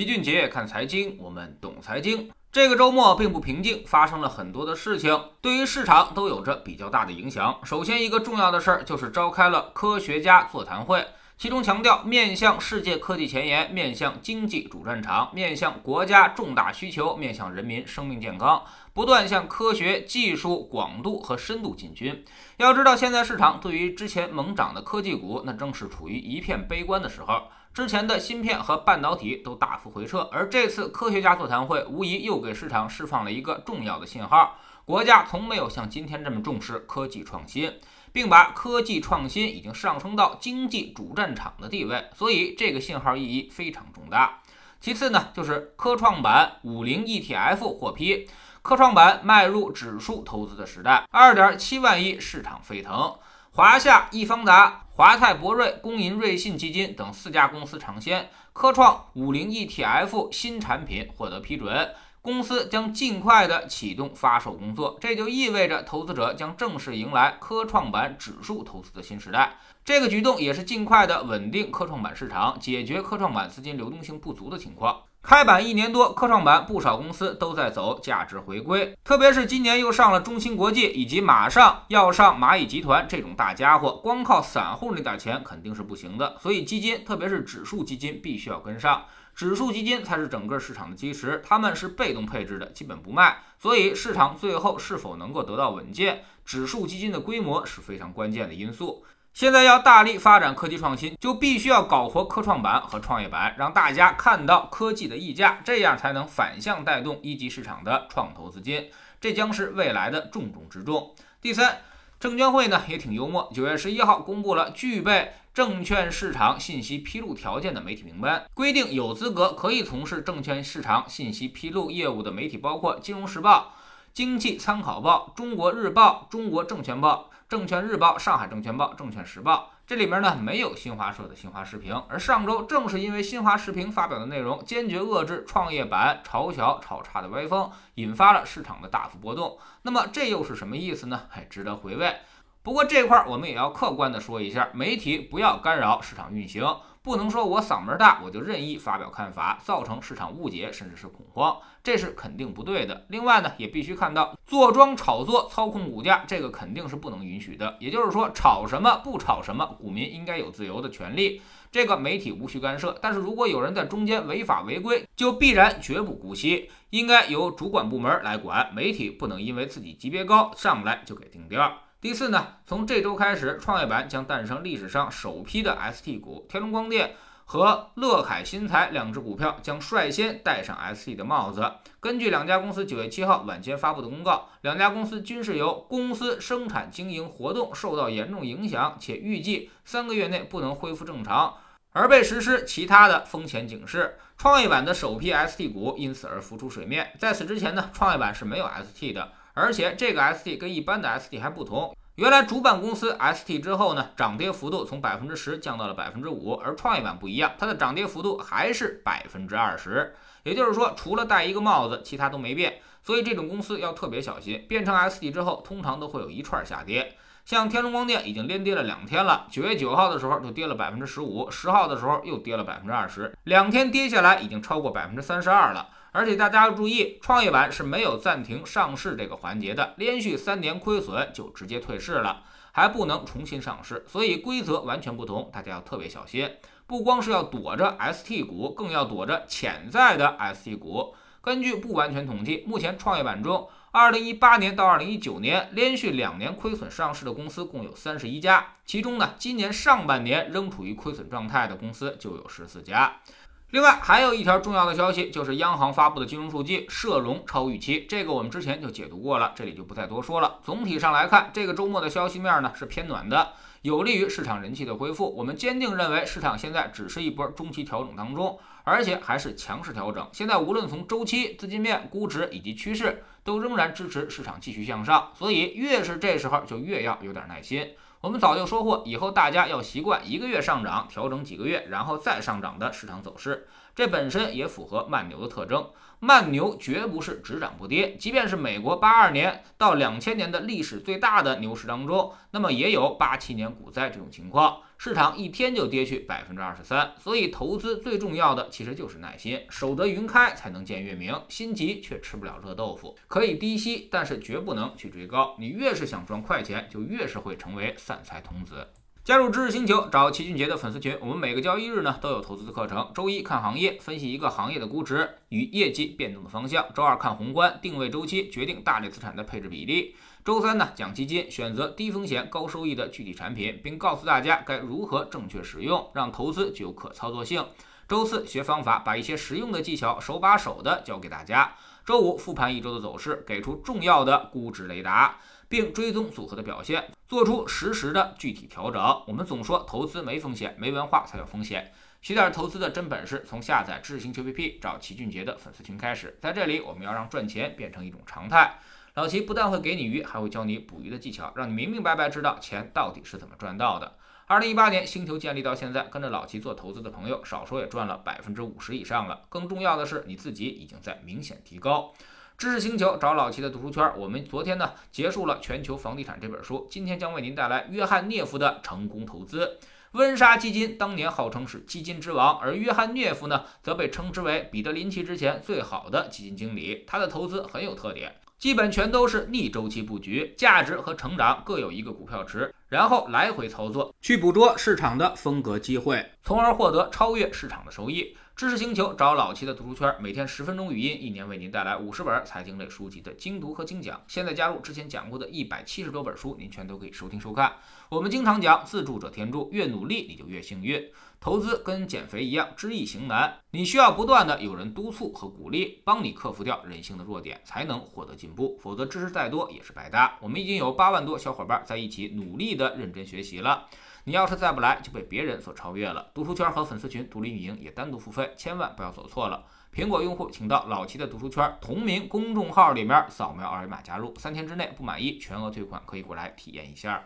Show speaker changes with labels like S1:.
S1: 齐俊杰看财经，我们懂财经。这个周末并不平静，发生了很多的事情，对于市场都有着比较大的影响。首先，一个重要的事儿就是召开了科学家座谈会。其中强调，面向世界科技前沿，面向经济主战场，面向国家重大需求，面向人民生命健康，不断向科学技术广度和深度进军。要知道，现在市场对于之前猛涨的科技股，那正是处于一片悲观的时候。之前的芯片和半导体都大幅回撤，而这次科学家座谈会无疑又给市场释放了一个重要的信号：国家从没有像今天这么重视科技创新。并把科技创新已经上升到经济主战场的地位，所以这个信号意义非常重大。其次呢，就是科创板五零 ETF 获批，科创板迈入指数投资的时代，二点七万亿市场沸腾，华夏、易方达、华泰柏瑞、工银瑞信基金等四家公司尝鲜，科创五零 ETF 新产品获得批准。公司将尽快的启动发售工作，这就意味着投资者将正式迎来科创板指数投资的新时代。这个举动也是尽快的稳定科创板市场，解决科创板资金流动性不足的情况。开板一年多，科创板不少公司都在走价值回归，特别是今年又上了中芯国际，以及马上要上蚂蚁集团这种大家伙，光靠散户那点钱肯定是不行的，所以基金，特别是指数基金，必须要跟上。指数基金才是整个市场的基石，他们是被动配置的，基本不卖，所以市场最后是否能够得到稳健，指数基金的规模是非常关键的因素。现在要大力发展科技创新，就必须要搞活科创板和创业板，让大家看到科技的溢价，这样才能反向带动一级市场的创投资金，这将是未来的重中之重。第三，证监会呢也挺幽默，九月十一号公布了具备。证券市场信息披露条件的媒体名单规定，有资格可以从事证券市场信息披露业务的媒体包括《金融时报》、《经济参考报》、《中国日报》、《中国证券报》、《证券日报》、《上海证券报》、《证券时报》。这里面呢没有新华社的新华时评，而上周正是因为新华时评发表的内容坚决遏制创业板炒小炒差的歪风，引发了市场的大幅波动。那么这又是什么意思呢？还值得回味。不过这块儿我们也要客观的说一下，媒体不要干扰市场运行，不能说我嗓门大我就任意发表看法，造成市场误解甚至是恐慌，这是肯定不对的。另外呢，也必须看到坐庄炒作操控股价，这个肯定是不能允许的。也就是说，炒什么不炒什么，股民应该有自由的权利，这个媒体无需干涉。但是如果有人在中间违法违规，就必然绝不姑息，应该由主管部门来管。媒体不能因为自己级别高，上来就给定调。第四呢，从这周开始，创业板将诞生历史上首批的 ST 股，天龙光电和乐凯新材两只股票将率先戴上 ST 的帽子。根据两家公司九月七号晚间发布的公告，两家公司均是由公司生产经营活动受到严重影响，且预计三个月内不能恢复正常，而被实施其他的风险警示。创业板的首批 ST 股因此而浮出水面。在此之前呢，创业板是没有 ST 的。而且这个 ST 跟一般的 ST 还不同，原来主板公司 ST 之后呢，涨跌幅度从百分之十降到了百分之五，而创业板不一样，它的涨跌幅度还是百分之二十，也就是说除了戴一个帽子，其他都没变。所以这种公司要特别小心，变成 ST 之后，通常都会有一串下跌。像天龙光电已经连跌了两天了，九月九号的时候就跌了百分之十五，十号的时候又跌了百分之二十，两天跌下来已经超过百分之三十二了。而且大家要注意，创业板是没有暂停上市这个环节的，连续三年亏损就直接退市了，还不能重新上市，所以规则完全不同，大家要特别小心。不光是要躲着 ST 股，更要躲着潜在的 ST 股。根据不完全统计，目前创业板中，2018年到2019年连续两年亏损上市的公司共有三十一家，其中呢，今年上半年仍处于亏损状态的公司就有十四家。另外还有一条重要的消息，就是央行发布的金融数据社融超预期，这个我们之前就解读过了，这里就不再多说了。总体上来看，这个周末的消息面呢是偏暖的，有利于市场人气的恢复。我们坚定认为，市场现在只是一波中期调整当中，而且还是强势调整。现在无论从周期、资金面、估值以及趋势，都仍然支持市场继续向上。所以越是这时候，就越要有点耐心。我们早就说过，以后大家要习惯一个月上涨，调整几个月，然后再上涨的市场走势。这本身也符合慢牛的特征。慢牛绝不是只涨不跌，即便是美国八二年到两千年的历史最大的牛市当中，那么也有八七年股灾这种情况。市场一天就跌去百分之二十三。所以投资最重要的其实就是耐心，守得云开才能见月明，心急却吃不了热豆腐。可以低吸，但是绝不能去追高。你越是想赚快钱，就越是会成为散财童子。加入知识星球，找齐俊杰的粉丝群。我们每个交易日呢都有投资的课程。周一看行业，分析一个行业的估值与业绩变动的方向；周二看宏观，定位周期，决定大类资产的配置比例；周三呢讲基金，选择低风险高收益的具体产品，并告诉大家该如何正确使用，让投资具有可操作性。周四学方法，把一些实用的技巧手把手的教给大家。周五复盘一周的走势，给出重要的估值雷达。并追踪组合的表现，做出实时的具体调整。我们总说投资没风险，没文化才有风险。学点投资的真本事，从下载知识星球 APP 找齐俊杰的粉丝群开始。在这里，我们要让赚钱变成一种常态。老齐不但会给你鱼，还会教你捕鱼的技巧，让你明明白白知道钱到底是怎么赚到的。二零一八年星球建立到现在，跟着老齐做投资的朋友，少说也赚了百分之五十以上了。更重要的是，你自己已经在明显提高。知识星球找老齐的读书圈，我们昨天呢结束了《全球房地产》这本书，今天将为您带来约翰涅夫的成功投资。温莎基金当年号称是基金之王，而约翰涅夫呢则被称之为彼得林奇之前最好的基金经理。他的投资很有特点，基本全都是逆周期布局，价值和成长各有一个股票池，然后来回操作，去捕捉市场的风格机会，从而获得超越市场的收益。知识星球找老齐的读书圈，每天十分钟语音，一年为您带来五十本财经类书籍的精读和精讲。现在加入，之前讲过的一百七十多本书，您全都可以收听收看。我们经常讲，自助者天助，越努力你就越幸运。投资跟减肥一样，知易行难，你需要不断的有人督促和鼓励，帮你克服掉人性的弱点，才能获得进步。否则知识再多也是白搭。我们已经有八万多小伙伴在一起努力的认真学习了。你要是再不来，就被别人所超越了。读书圈和粉丝群独立运营，也单独付费，千万不要走错了。苹果用户请到老齐的读书圈同名公众号里面扫描二维码加入，三天之内不满意全额退款，可以过来体验一下。